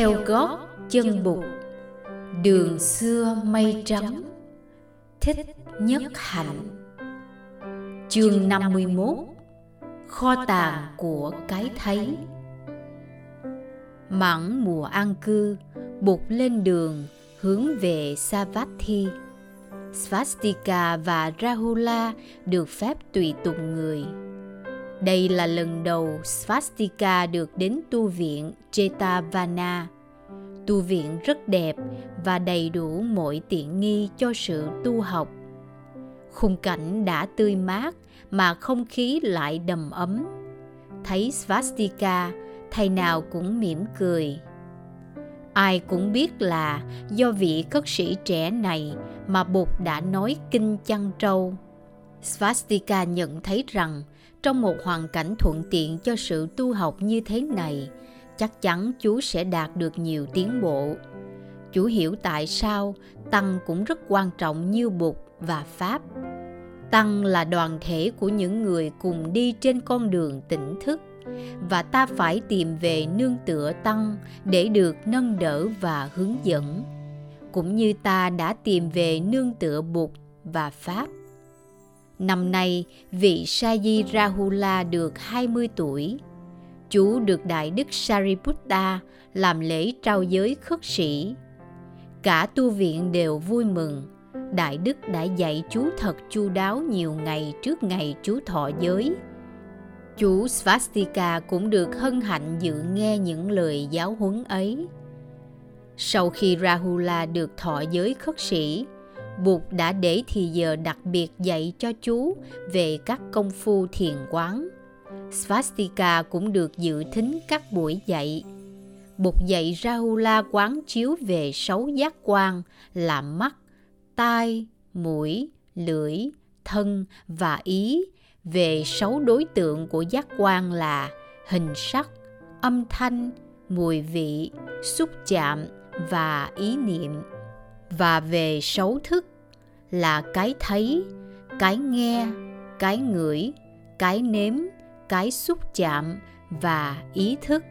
theo gót chân bụt. Đường xưa mây trắng, thích nhất hạnh. Chương 51 kho tàng của cái thấy. Mãn mùa an cư bụt lên đường, hướng về Savatthi. Svastika và Rahula được phép tùy tùng người. Đây là lần đầu Svastika được đến tu viện Jetavana. Tu viện rất đẹp và đầy đủ mọi tiện nghi cho sự tu học. Khung cảnh đã tươi mát mà không khí lại đầm ấm. Thấy Svastika, thầy nào cũng mỉm cười ai cũng biết là do vị cất sĩ trẻ này mà Bụt đã nói kinh chăn trâu. Svastika nhận thấy rằng trong một hoàn cảnh thuận tiện cho sự tu học như thế này, chắc chắn chú sẽ đạt được nhiều tiến bộ. Chú hiểu tại sao Tăng cũng rất quan trọng như Bụt và Pháp. Tăng là đoàn thể của những người cùng đi trên con đường tỉnh thức và ta phải tìm về nương tựa tăng để được nâng đỡ và hướng dẫn cũng như ta đã tìm về nương tựa bụt và pháp năm nay vị Saji Rahula được 20 tuổi. Chú được đại đức Sariputta làm lễ trao giới khất sĩ. Cả tu viện đều vui mừng. Đại đức đã dạy chú thật chu đáo nhiều ngày trước ngày chú thọ giới. Chú Svastika cũng được hân hạnh dự nghe những lời giáo huấn ấy. Sau khi Rahula được thọ giới khất sĩ, Bụt đã để thì giờ đặc biệt dạy cho chú về các công phu thiền quán. Svastika cũng được dự thính các buổi dạy. Bụt dạy Rahula quán chiếu về sáu giác quan là mắt, tai, mũi, lưỡi, thân và ý về sáu đối tượng của giác quan là hình sắc âm thanh mùi vị xúc chạm và ý niệm và về sáu thức là cái thấy cái nghe cái ngửi cái nếm cái xúc chạm và ý thức.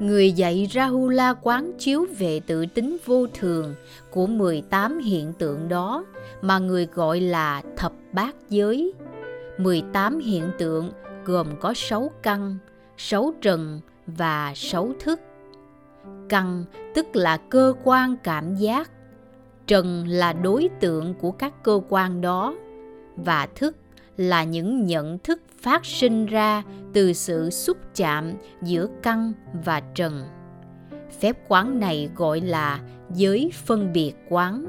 Người dạy Rahula quán chiếu về tự tính vô thường của 18 hiện tượng đó mà người gọi là thập bát giới. 18 hiện tượng gồm có 6 căn, 6 trần và 6 thức. Căn tức là cơ quan cảm giác, trần là đối tượng của các cơ quan đó và thức là những nhận thức phát sinh ra từ sự xúc chạm giữa căn và trần. Phép quán này gọi là giới phân biệt quán.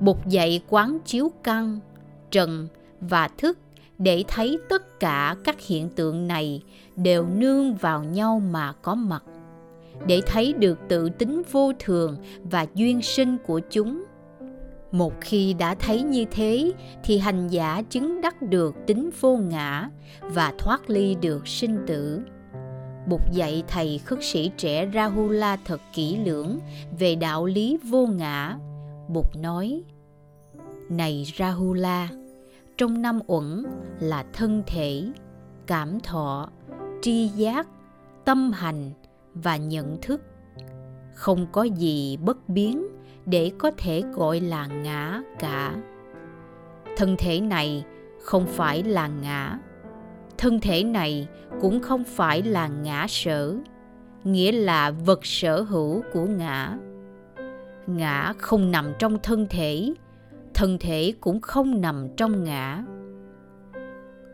Bục dạy quán chiếu căn, trần và thức để thấy tất cả các hiện tượng này đều nương vào nhau mà có mặt để thấy được tự tính vô thường và duyên sinh của chúng một khi đã thấy như thế thì hành giả chứng đắc được tính vô ngã và thoát ly được sinh tử Bụt dạy thầy khất sĩ trẻ Rahula thật kỹ lưỡng về đạo lý vô ngã. Bụt nói, Này Rahula, trong năm uẩn là thân thể cảm thọ tri giác tâm hành và nhận thức. Không có gì bất biến để có thể gọi là ngã cả. Thân thể này không phải là ngã. Thân thể này cũng không phải là ngã sở, nghĩa là vật sở hữu của ngã. Ngã không nằm trong thân thể thân thể cũng không nằm trong ngã.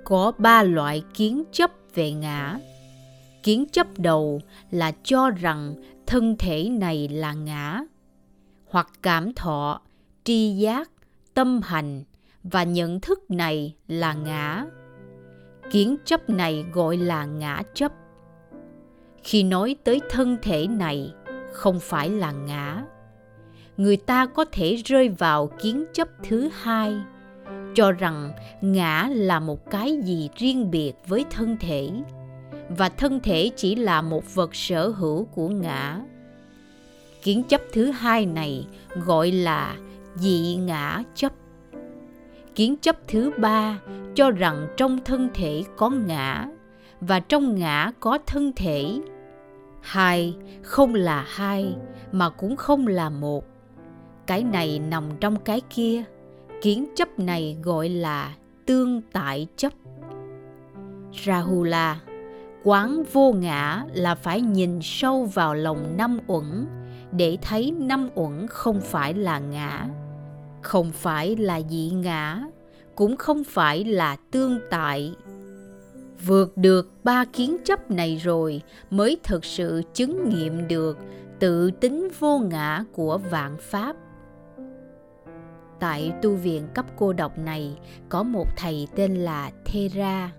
Có ba loại kiến chấp về ngã kiến chấp đầu là cho rằng thân thể này là ngã, hoặc cảm thọ, tri giác, tâm hành và nhận thức này là ngã. Kiến chấp này gọi là ngã chấp. Khi nói tới thân thể này, không phải là ngã. Người ta có thể rơi vào kiến chấp thứ hai, cho rằng ngã là một cái gì riêng biệt với thân thể và thân thể chỉ là một vật sở hữu của ngã. Kiến chấp thứ hai này gọi là dị ngã chấp. Kiến chấp thứ ba cho rằng trong thân thể có ngã và trong ngã có thân thể. Hai không là hai mà cũng không là một. Cái này nằm trong cái kia. Kiến chấp này gọi là tương tại chấp. Rahula quán vô ngã là phải nhìn sâu vào lòng năm uẩn để thấy năm uẩn không phải là ngã, không phải là dị ngã, cũng không phải là tương tại. Vượt được ba kiến chấp này rồi mới thực sự chứng nghiệm được tự tính vô ngã của vạn pháp. Tại tu viện cấp cô độc này có một thầy tên là thera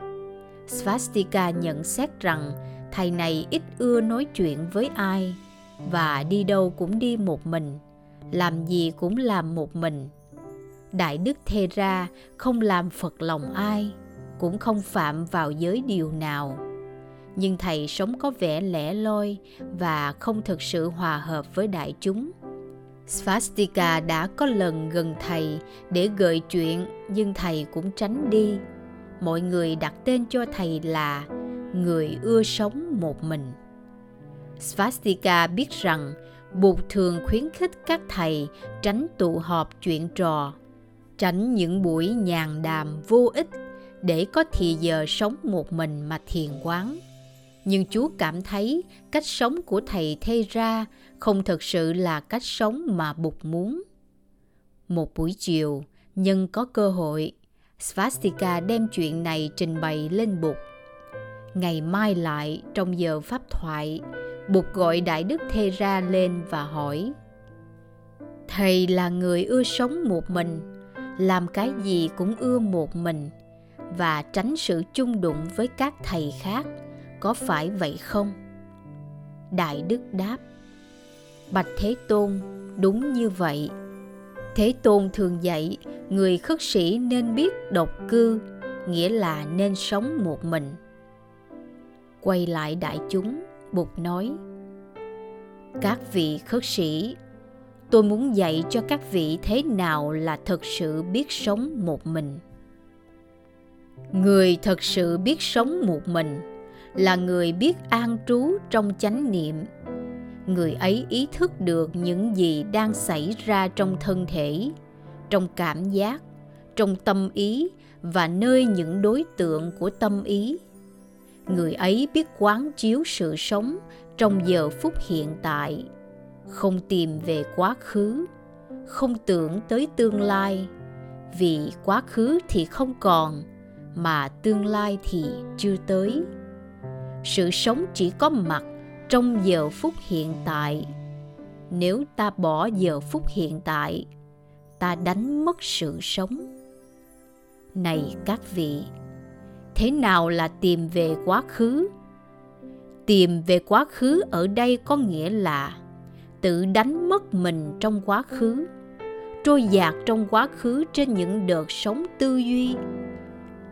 svastika nhận xét rằng thầy này ít ưa nói chuyện với ai và đi đâu cũng đi một mình, làm gì cũng làm một mình. Đại đức thera không làm phật lòng ai, cũng không phạm vào giới điều nào. Nhưng thầy sống có vẻ lẻ loi và không thực sự hòa hợp với đại chúng. Svastika đã có lần gần thầy để gợi chuyện, nhưng thầy cũng tránh đi mọi người đặt tên cho thầy là người ưa sống một mình svastika biết rằng Bụt thường khuyến khích các thầy tránh tụ họp chuyện trò, tránh những buổi nhàn đàm vô ích để có thì giờ sống một mình mà thiền quán. Nhưng Chúa cảm thấy cách sống của thầy thê ra không thực sự là cách sống mà Bụt muốn. Một buổi chiều, nhân có cơ hội, Svastika đem chuyện này trình bày lên Bụt. Ngày mai lại, trong giờ pháp thoại, Bụt gọi Đại Đức Thê Ra lên và hỏi Thầy là người ưa sống một mình, làm cái gì cũng ưa một mình và tránh sự chung đụng với các thầy khác, có phải vậy không? Đại Đức đáp Bạch Thế Tôn, đúng như vậy. Thế Tôn thường dạy người khất sĩ nên biết độc cư, nghĩa là nên sống một mình. Quay lại đại chúng, Bụt nói Các vị khất sĩ, tôi muốn dạy cho các vị thế nào là thật sự biết sống một mình. Người thật sự biết sống một mình là người biết an trú trong chánh niệm. Người ấy ý thức được những gì đang xảy ra trong thân thể, trong cảm giác, trong tâm ý và nơi những đối tượng của tâm ý. Người ấy biết quán chiếu sự sống trong giờ phút hiện tại không tìm về quá khứ không tưởng tới tương lai. Vì quá khứ thì không còn mà tương lai thì chưa tới. Sự sống chỉ có mặt trong giờ phút hiện tại. Nếu ta bỏ giờ phút hiện tại, ta đánh mất sự sống. Này các vị, thế nào là tìm về quá khứ? Tìm về quá khứ ở đây có nghĩa là tự đánh mất mình trong quá khứ, trôi dạt trong quá khứ trên những đợt sống tư duy.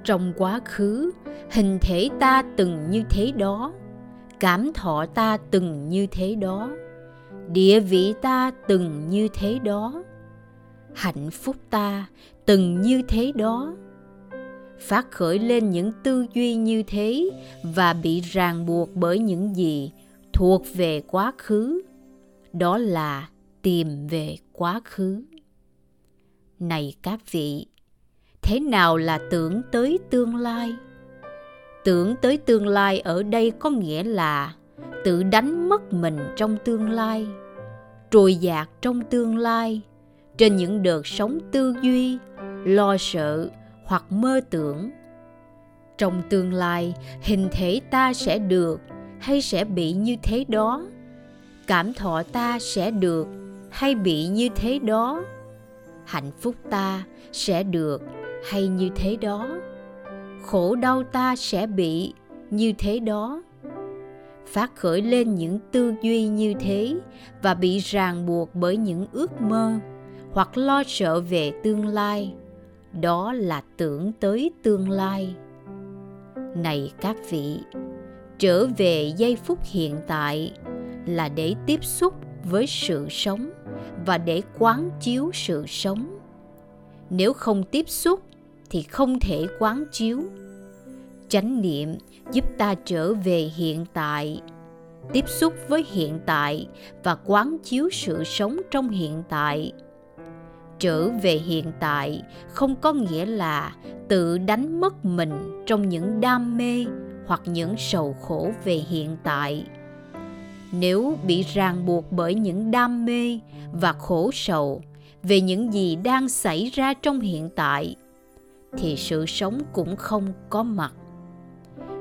Trong quá khứ, hình thể ta từng như thế đó cảm thọ ta từng như thế đó. Địa vị ta từng như thế đó. Hạnh phúc ta từng như thế đó. Phát khởi lên những tư duy như thế và bị ràng buộc bởi những gì thuộc về quá khứ, đó là tìm về quá khứ. Này các vị, thế nào là tưởng tới tương lai? Tưởng tới tương lai ở đây có nghĩa là tự đánh mất mình trong tương lai trôi dạt trong tương lai, trên những đợt sống tư duy, lo sợ hoặc mơ tưởng. Trong tương lai, hình thể ta sẽ được hay sẽ bị như thế đó? Cảm thọ ta sẽ được hay bị như thế đó? Hạnh phúc ta sẽ được hay như thế đó? Khổ đau ta sẽ bị như thế đó. Phát khởi lên những tư duy như thế và bị ràng buộc bởi những ước mơ hoặc lo sợ về tương lai. Đó là tưởng tới tương lai. Này các vị, trở về giây phút hiện tại là để tiếp xúc với sự sống và để quán chiếu sự sống. Nếu không tiếp xúc thì không thể quán chiếu. Chánh niệm giúp ta trở về hiện tại, tiếp xúc với hiện tại và quán chiếu sự sống trong hiện tại. Trở về hiện tại không có nghĩa là tự đánh mất mình trong những đam mê hoặc những sầu khổ về hiện tại. Nếu bị ràng buộc bởi những đam mê và khổ sầu về những gì đang xảy ra trong hiện tại thì sự sống cũng không có mặt.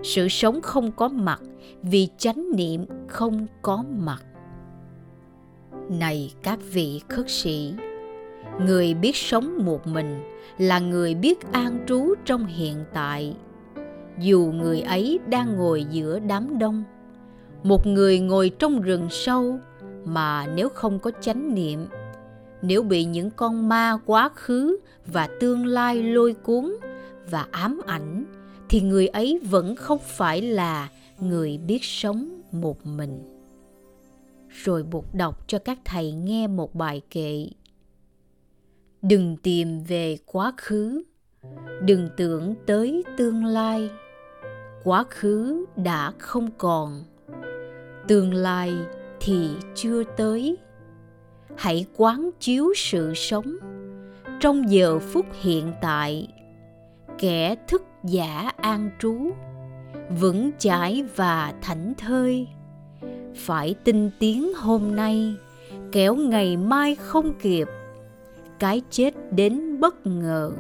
Sự sống không có mặt vì chánh niệm không có mặt. Này các vị khất sĩ, người biết sống một mình là người biết an trú trong hiện tại. Dù người ấy đang ngồi giữa đám đông, một người ngồi trong rừng sâu mà nếu không có chánh niệm nếu bị những con ma quá khứ và tương lai lôi cuốn và ám ảnh, thì người ấy vẫn không phải là người biết sống một mình. Rồi buộc đọc cho các thầy nghe một bài kệ. Đừng tìm về quá khứ, đừng tưởng tới tương lai. Quá khứ đã không còn, tương lai thì chưa tới hãy quán chiếu sự sống trong giờ phút hiện tại. Kẻ thức giả an trú, vững chãi và thảnh thơi. Phải tinh tiến hôm nay kéo ngày mai không kịp. Cái chết đến bất ngờ,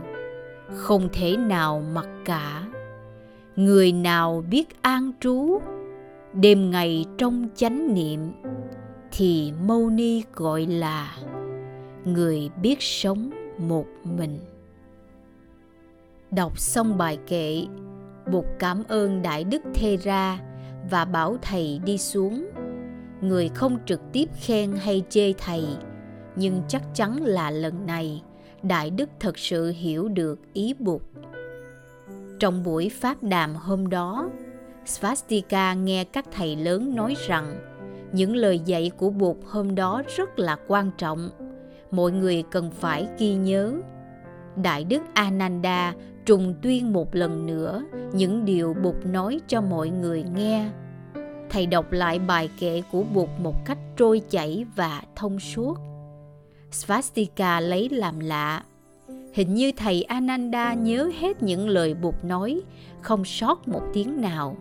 không thể nào mặc cả. Người nào biết an trú, đêm ngày trong chánh niệm thì mâu ni gọi là người biết sống một mình. Đọc xong bài kệ bụt cảm ơn đại đức thê ra và bảo thầy đi xuống. Người không trực tiếp khen hay chê thầy, nhưng chắc chắn là lần này đại đức thật sự hiểu được ý bụt trong buổi pháp đàm hôm đó, svastika nghe các thầy lớn nói rằng những lời dạy của bụt hôm đó rất là quan trọng. Mọi người cần phải ghi nhớ. Đại đức ananda trùng tuyên một lần nữa những điều bụt nói cho mọi người nghe. Thầy đọc lại bài kệ của bụt một cách trôi chảy và thông suốt. Svastika lấy làm lạ. Hình như thầy ananda nhớ hết những lời bụt nói, không sót một tiếng nào.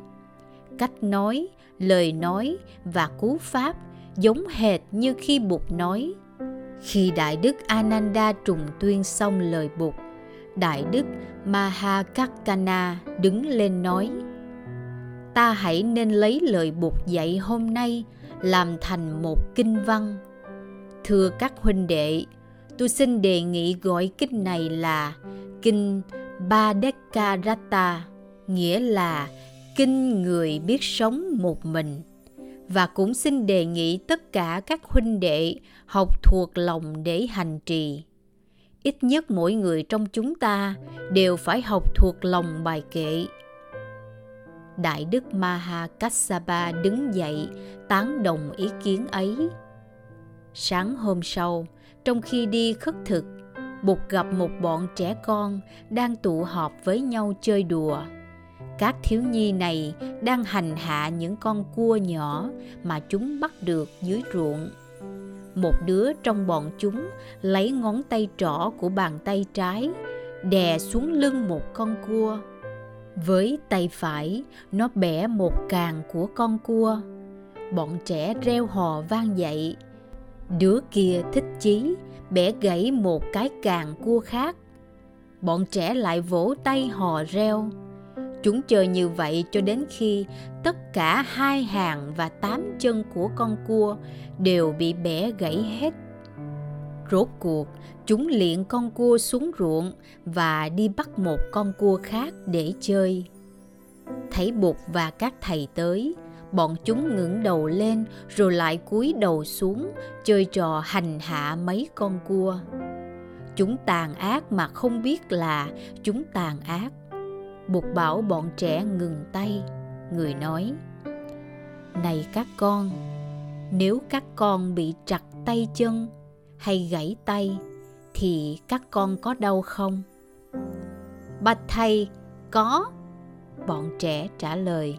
Cách nói lời nói và cú pháp giống hệt như khi bụt nói khi đại đức ananda trùng tuyên xong lời bụt đại đức mahakakkana đứng lên nói ta hãy nên lấy lời bụt dạy hôm nay làm thành một kinh văn. Thưa các huynh đệ tôi xin đề nghị gọi kinh này là kinh Badekkarata, nghĩa là kinh người biết sống một mình. Và cũng xin đề nghị tất cả các huynh đệ học thuộc lòng để hành trì. Ít nhất mỗi người trong chúng ta đều phải học thuộc lòng bài kệ. Đại đức Maha Kassapa đứng dậy tán đồng ý kiến ấy. Sáng hôm sau, trong khi đi khất thực, Bụt gặp một bọn trẻ con đang tụ họp với nhau chơi đùa. Các thiếu nhi này đang hành hạ những con cua nhỏ mà chúng bắt được dưới ruộng. Một đứa trong bọn chúng lấy ngón tay trỏ của bàn tay trái đè xuống lưng một con cua. Với tay phải, nó bẻ một càng của con cua. Bọn trẻ reo hò vang dậy. Đứa kia thích chí, bẻ gãy một cái càng cua khác. Bọn trẻ lại vỗ tay hò reo. Chúng chờ như vậy cho đến khi tất cả hai hàng và tám chân của con cua đều bị bẻ gãy hết. Rốt cuộc, chúng liệng con cua xuống ruộng và đi bắt một con cua khác để chơi. Thấy Bụt và các thầy tới, bọn chúng ngẩng đầu lên rồi lại cúi đầu xuống chơi trò hành hạ mấy con cua chúng tàn ác mà không biết là chúng tàn ác buộc bảo bọn trẻ ngừng tay. Người nói, này các con, nếu các con bị trặt tay chân hay gãy tay, thì các con có đau không? Bạch thầy, có, bọn trẻ trả lời.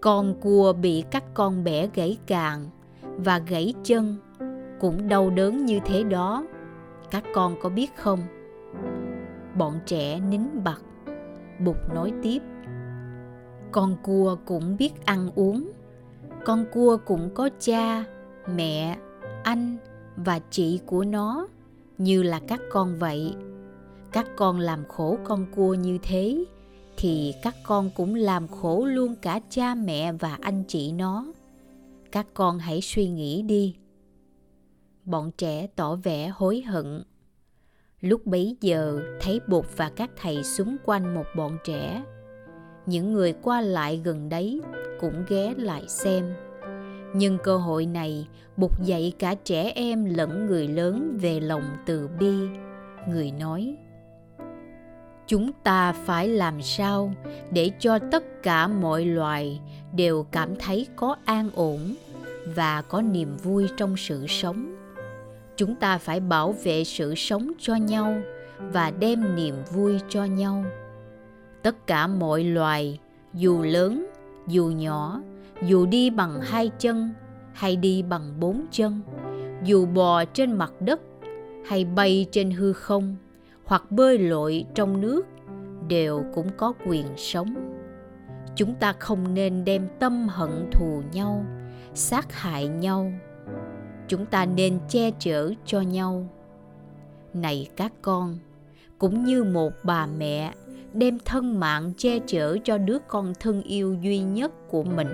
Con cua bị các con bẻ gãy càng và gãy chân cũng đau đớn như thế đó, các con có biết không? Bọn trẻ nín bặt bụt nói tiếp. Con cua cũng biết ăn uống. Con cua cũng có cha, mẹ, anh và chị của nó, như là các con vậy. Các con làm khổ con cua như thế, thì các con cũng làm khổ luôn cả cha mẹ và anh chị nó. Các con hãy suy nghĩ đi. Bọn trẻ tỏ vẻ hối hận lúc bấy giờ, thấy bột và các thầy xung quanh một bọn trẻ. Những người qua lại gần đấy cũng ghé lại xem. Nhưng cơ hội này bục dậy cả trẻ em lẫn người lớn về lòng từ bi. Người nói, chúng ta phải làm sao để cho tất cả mọi loài đều cảm thấy có an ổn và có niềm vui trong sự sống? Chúng ta phải bảo vệ sự sống cho nhau và đem niềm vui cho nhau. Tất cả mọi loài, dù lớn, dù nhỏ, dù đi bằng hai chân hay đi bằng bốn chân, dù bò trên mặt đất hay bay trên hư không hoặc bơi lội trong nước, đều cũng có quyền sống. Chúng ta không nên đem tâm hận thù nhau, sát hại nhau chúng ta nên che chở cho nhau. Này các con, cũng như một bà mẹ, đem thân mạng che chở cho đứa con thân yêu duy nhất của mình.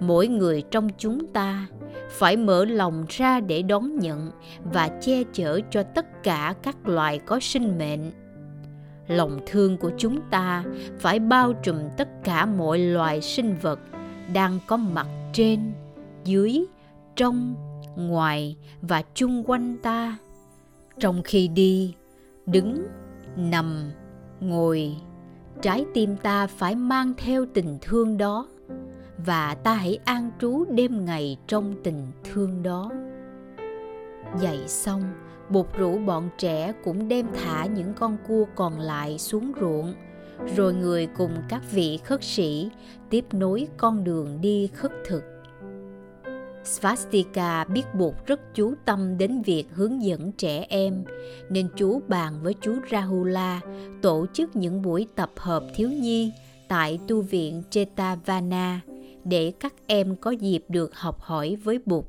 Mỗi người trong chúng ta phải mở lòng ra để đón nhận và che chở cho tất cả các loài có sinh mệnh. Lòng thương của chúng ta phải bao trùm tất cả mọi loài sinh vật đang có mặt trên, dưới, trong ngoài và chung quanh ta. Trong khi đi, đứng, nằm, ngồi, trái tim ta phải mang theo tình thương đó và ta hãy an trú đêm ngày trong tình thương đó. Dạy xong, bột rủ bọn trẻ cũng đem thả những con cua còn lại xuống ruộng, rồi người cùng các vị khất sĩ tiếp nối con đường đi khất thực. Svastika biết buộc rất chú tâm đến việc hướng dẫn trẻ em, nên chú bàn với chú Rahula tổ chức những buổi tập hợp thiếu nhi tại tu viện Chetavana để các em có dịp được học hỏi với Bụt.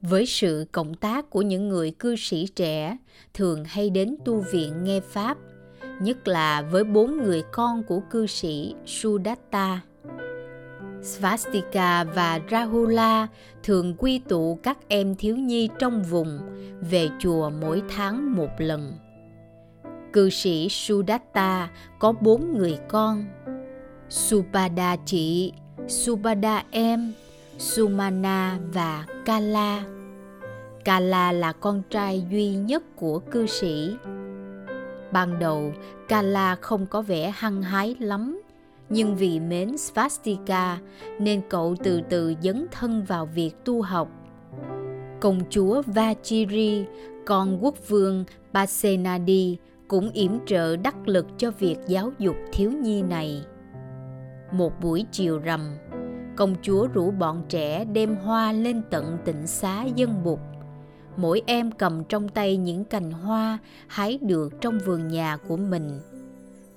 Với sự cộng tác của những người cư sĩ trẻ thường hay đến tu viện nghe Pháp, nhất là với bốn người con của cư sĩ Sudatta – Svastika và Rahula thường quy tụ các em thiếu nhi trong vùng về chùa mỗi tháng một lần. Cư sĩ Sudatta có bốn người con. Supada chị, Supada em, Sumana và Kala. Kala là con trai duy nhất của cư sĩ. Ban đầu, Kala không có vẻ hăng hái lắm nhưng vì mến Svastika nên cậu từ từ dấn thân vào việc tu học. Công chúa Vachiri, con quốc vương Pasenadi cũng yểm trợ đắc lực cho việc giáo dục thiếu nhi này. Một buổi chiều rằm, công chúa rủ bọn trẻ đem hoa lên tận tịnh xá dân bục. Mỗi em cầm trong tay những cành hoa hái được trong vườn nhà của mình –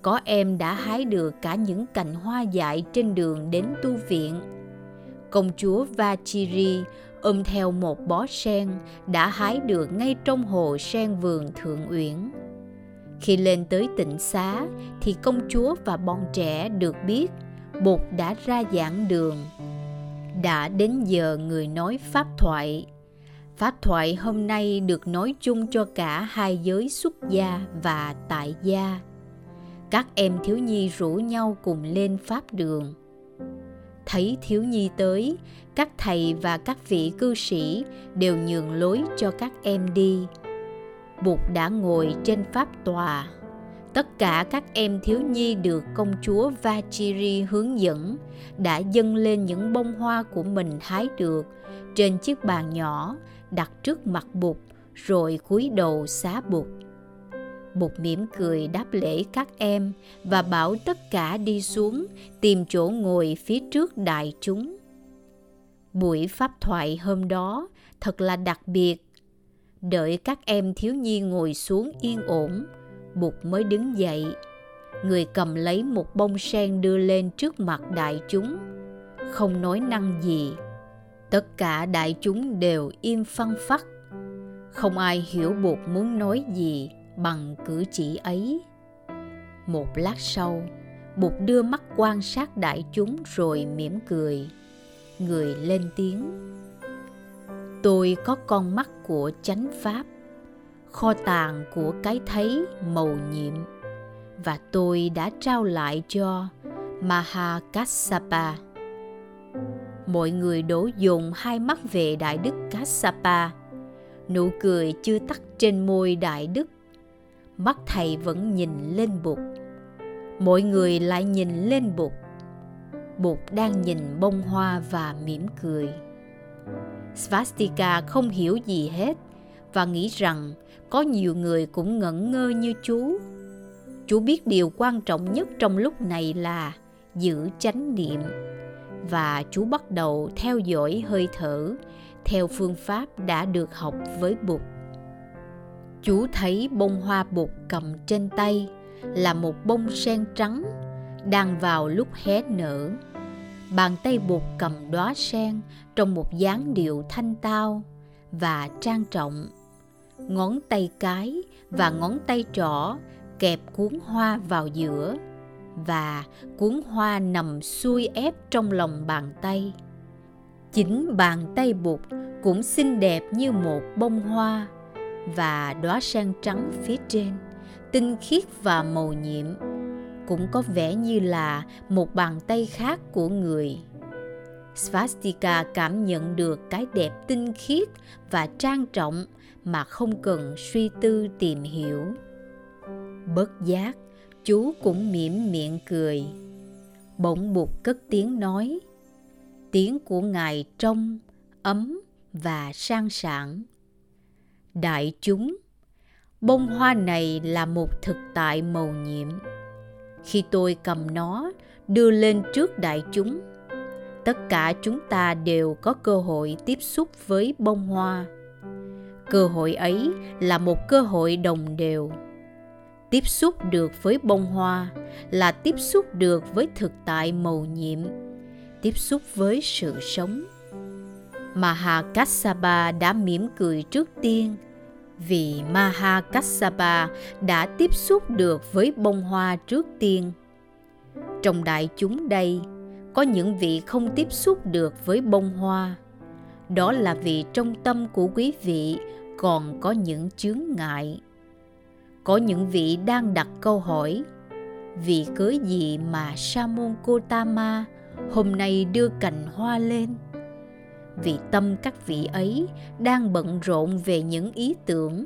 có em đã hái được cả những cành hoa dại trên đường đến tu viện. Công chúa Vachiri ôm theo một bó sen đã hái được ngay trong hồ sen vườn Thượng Uyển. Khi lên tới tỉnh xá thì công chúa và bọn trẻ được biết Bụt đã ra giảng đường. Đã đến giờ người nói pháp thoại. Pháp thoại hôm nay được nói chung cho cả hai giới xuất gia và tại gia các em thiếu nhi rủ nhau cùng lên pháp đường. Thấy thiếu nhi tới, các thầy và các vị cư sĩ đều nhường lối cho các em đi. Bụt đã ngồi trên pháp tòa. Tất cả các em thiếu nhi được công chúa Vachiri hướng dẫn đã dâng lên những bông hoa của mình hái được trên chiếc bàn nhỏ đặt trước mặt bụt rồi cúi đầu xá bụt. Bụt mỉm cười đáp lễ các em và bảo tất cả đi xuống tìm chỗ ngồi phía trước đại chúng. Buổi pháp thoại hôm đó thật là đặc biệt. Đợi các em thiếu nhi ngồi xuống yên ổn, Bụt mới đứng dậy. Người cầm lấy một bông sen đưa lên trước mặt đại chúng, không nói năng gì. Tất cả đại chúng đều im phăng phắc. Không ai hiểu Bụt muốn nói gì bằng cử chỉ ấy. Một lát sau, Bụt đưa mắt quan sát đại chúng rồi mỉm cười. Người lên tiếng. Tôi có con mắt của chánh pháp, kho tàng của cái thấy màu nhiệm và tôi đã trao lại cho Mahakassapa. Mọi người đổ dồn hai mắt về Đại Đức Kassapa. Nụ cười chưa tắt trên môi Đại Đức mắt thầy vẫn nhìn lên bụt mọi người lại nhìn lên bụt bụt đang nhìn bông hoa và mỉm cười. Svastika không hiểu gì hết và nghĩ rằng có nhiều người cũng ngẩn ngơ như chú. Chú biết điều quan trọng nhất trong lúc này là giữ chánh niệm và chú bắt đầu theo dõi hơi thở theo phương pháp đã được học với bụt chú thấy bông hoa bột cầm trên tay là một bông sen trắng đang vào lúc hé nở. Bàn tay bột cầm đóa sen trong một dáng điệu thanh tao và trang trọng. Ngón tay cái và ngón tay trỏ kẹp cuốn hoa vào giữa và cuốn hoa nằm xuôi ép trong lòng bàn tay. Chính bàn tay bụt cũng xinh đẹp như một bông hoa và đóa sen trắng phía trên, tinh khiết và màu nhiệm. Cũng có vẻ như là một bàn tay khác của người. Svastika cảm nhận được cái đẹp tinh khiết và trang trọng mà không cần suy tư tìm hiểu. Bất giác, chú cũng mỉm miệng cười. Bỗng bụt cất tiếng nói. Tiếng của ngài trong, ấm và sang sảng đại chúng. Bông hoa này là một thực tại màu nhiệm. Khi tôi cầm nó, đưa lên trước đại chúng, tất cả chúng ta đều có cơ hội tiếp xúc với bông hoa. Cơ hội ấy là một cơ hội đồng đều. Tiếp xúc được với bông hoa là tiếp xúc được với thực tại màu nhiệm, tiếp xúc với sự sống. Mahakassapa đã mỉm cười trước tiên vì Mahakassapa đã tiếp xúc được với bông hoa trước tiên. Trong đại chúng đây, có những vị không tiếp xúc được với bông hoa. Đó là vì trong tâm của quý vị còn có những chướng ngại. Có những vị đang đặt câu hỏi, vì cớ gì mà Sa môn Gotama hôm nay đưa cành hoa lên? Vì tâm các vị ấy đang bận rộn về những ý tưởng.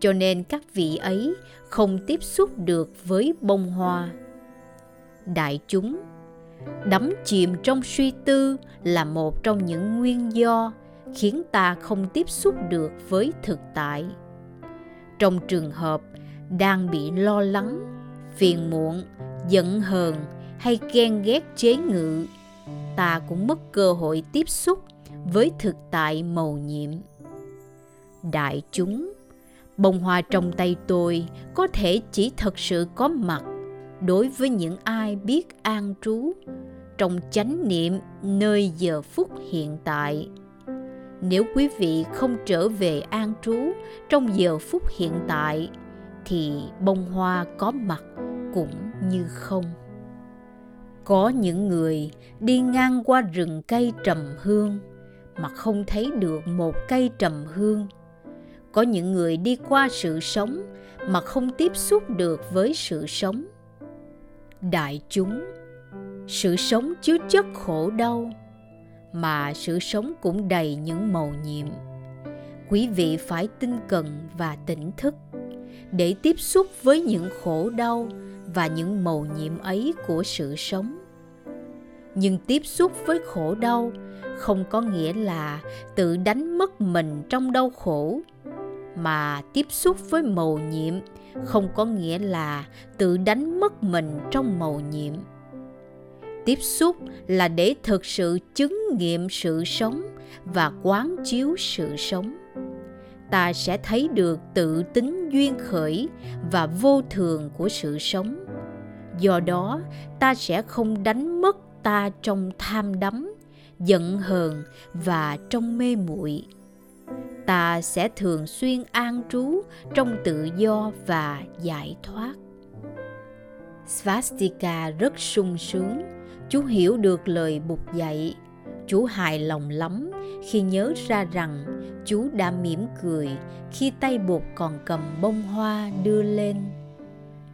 Cho nên các vị ấy không tiếp xúc được với bông hoa. Đại chúng, đắm chìm trong suy tư là một trong những nguyên do khiến ta không tiếp xúc được với thực tại. Trong trường hợp đang bị lo lắng, phiền muộn, giận hờn hay ghen ghét chế ngự, ta cũng mất cơ hội tiếp xúc với thực tại màu nhiệm. Đại chúng, bông hoa trong tay tôi có thể chỉ thật sự có mặt đối với những ai biết an trú trong chánh niệm nơi giờ phút hiện tại. Nếu quý vị không trở về an trú trong giờ phút hiện tại, thì bông hoa có mặt cũng như không. Có những người đi ngang qua rừng cây trầm hương mà không thấy được một cây trầm hương. Có những người đi qua sự sống mà không tiếp xúc được với sự sống. Đại chúng, sự sống chứa chất khổ đau, mà sự sống cũng đầy những màu nhiệm. Quý vị phải tinh cần và tỉnh thức để tiếp xúc với những khổ đau và những màu nhiệm ấy của sự sống. Nhưng tiếp xúc với khổ đau không có nghĩa là tự đánh mất mình trong đau khổ, mà tiếp xúc với mầu nhiệm không có nghĩa là tự đánh mất mình trong mầu nhiệm. Tiếp xúc là để thực sự chứng nghiệm sự sống và quán chiếu sự sống. Ta sẽ thấy được tự tính duyên khởi và vô thường của sự sống. Do đó, ta sẽ không đánh mất ta trong tham đắm giận hờn và trong mê muội. Ta sẽ thường xuyên an trú trong tự do và giải thoát. Svastika rất sung sướng. Chú hiểu được lời bục dạy. Chú hài lòng lắm khi nhớ ra rằng chú đã mỉm cười khi tay bột còn cầm bông hoa đưa lên.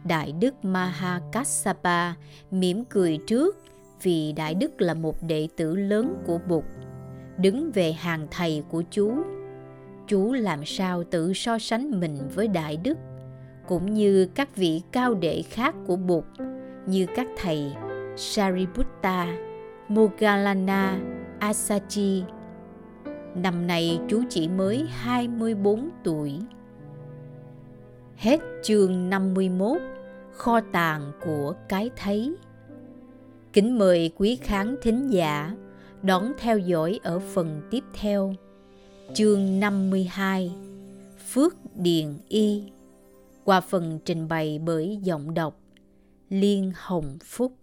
Đại đức mahakassapa mỉm cười trước vì đại đức là một đệ tử lớn của bụt, đứng về hàng thầy của chú. Chú làm sao tự so sánh mình với đại đức, cũng như các vị cao đệ khác của bụt, như các thầy sariputta, mogalana, asachi. Năm nay chú chỉ mới 24 tuổi. Hết chương 51 kho tàng của cái thấy kính mời quý khán thính giả đón theo dõi ở phần tiếp theo. Chương 52 Phước Điền Y. Qua phần trình bày bởi giọng đọc Liên Hồng Phúc.